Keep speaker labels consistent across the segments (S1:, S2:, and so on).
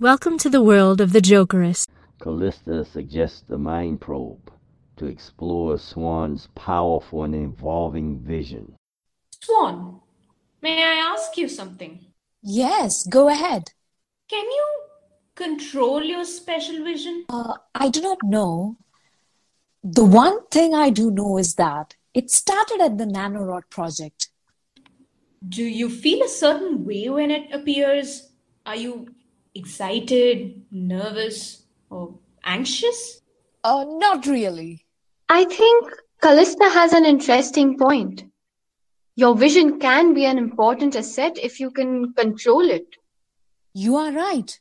S1: Welcome to the world of the Jokeress.
S2: Calista suggests the mind probe to explore Swann's powerful and evolving vision.
S3: Swann, may I ask you something?
S4: Yes, go ahead.
S3: Can you control your special vision?
S4: Uh, I do not know. The one thing I do know is that it started at the Nanorod project.
S3: Do you feel a certain way when it appears? Are you excited, nervous, or anxious?
S4: Uh, not really.
S5: I think Calista has an interesting point. Your vision can be an important asset if you can control it.
S4: You are right.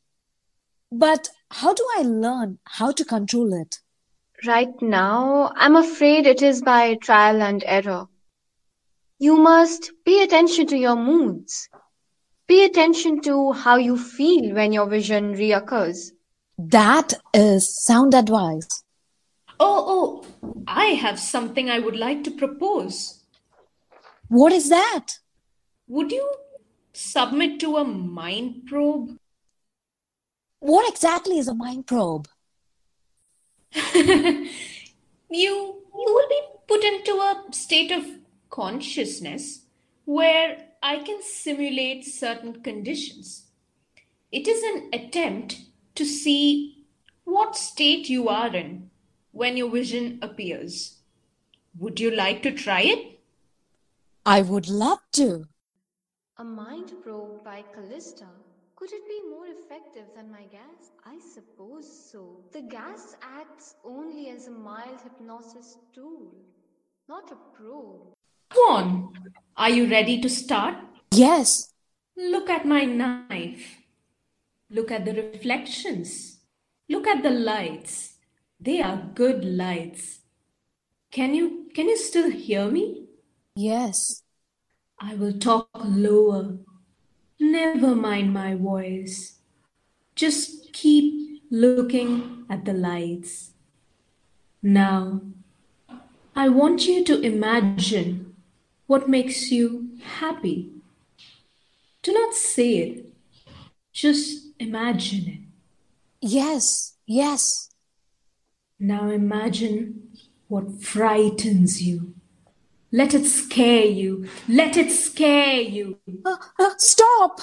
S4: But how do I learn how to control it?
S5: Right now, I'm afraid it is by trial and error. You must pay attention to your moods. Pay attention to how you feel when your vision reoccurs.
S4: That is sound advice.
S3: Oh, oh, I have something I would like to propose.
S4: What is that?
S3: Would you submit to a mind probe?
S4: What exactly is a mind probe?
S3: you you will be put into a state of consciousness where I can simulate certain conditions. It is an attempt to see what state you are in when your vision appears. Would you like to try it?
S4: I would love to.
S5: A mind probe by Calista. Could it be more effective than my gas? I suppose so. The gas acts only as a mild hypnosis tool, not a probe.
S3: Swann, are you ready to start?
S4: Yes.
S3: Look at my knife. Look at the reflections. Look at the lights. They are good lights. Can you can you still hear me?
S4: Yes.
S3: I will talk lower. Never mind my voice. Just keep looking at the lights. Now, I want you to imagine what makes you happy. Do not say it, just imagine it.
S4: Yes. Yes.
S3: Now imagine what frightens you. Let it scare you. Let it scare you.
S4: Uh, uh, stop!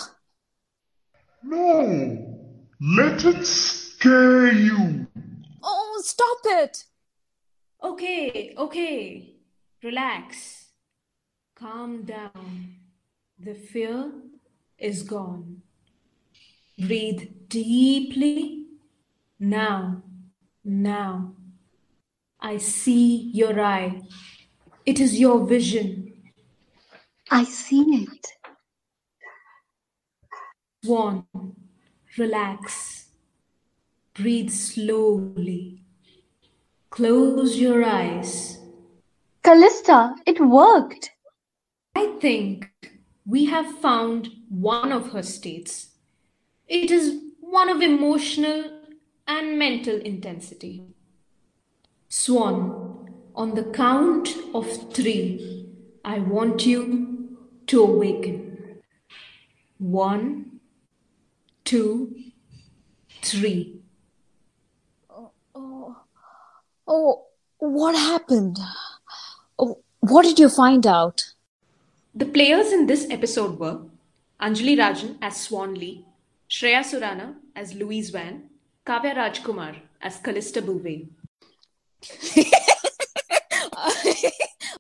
S6: No! Let it scare you!
S4: Oh, stop it!
S3: Okay, okay. Relax. Calm down. The fear is gone. Breathe deeply. Now, now. I see your eye. It is your vision.
S5: I see it.
S3: Swann, relax. Breathe slowly. Close your eyes.
S5: Calista, it worked.
S3: I think we have found one of her states. It is one of emotional and mental intensity. Swann, on the count of three, I want you to awaken. One, two, three.
S4: Oh, oh, oh what happened? Oh, what did you find out?
S3: The players in this episode were Anjaly Rajan as Swann Lee, Shreya Surana as Louise Vann, Kavya Rajkumar as Calista Bouvay.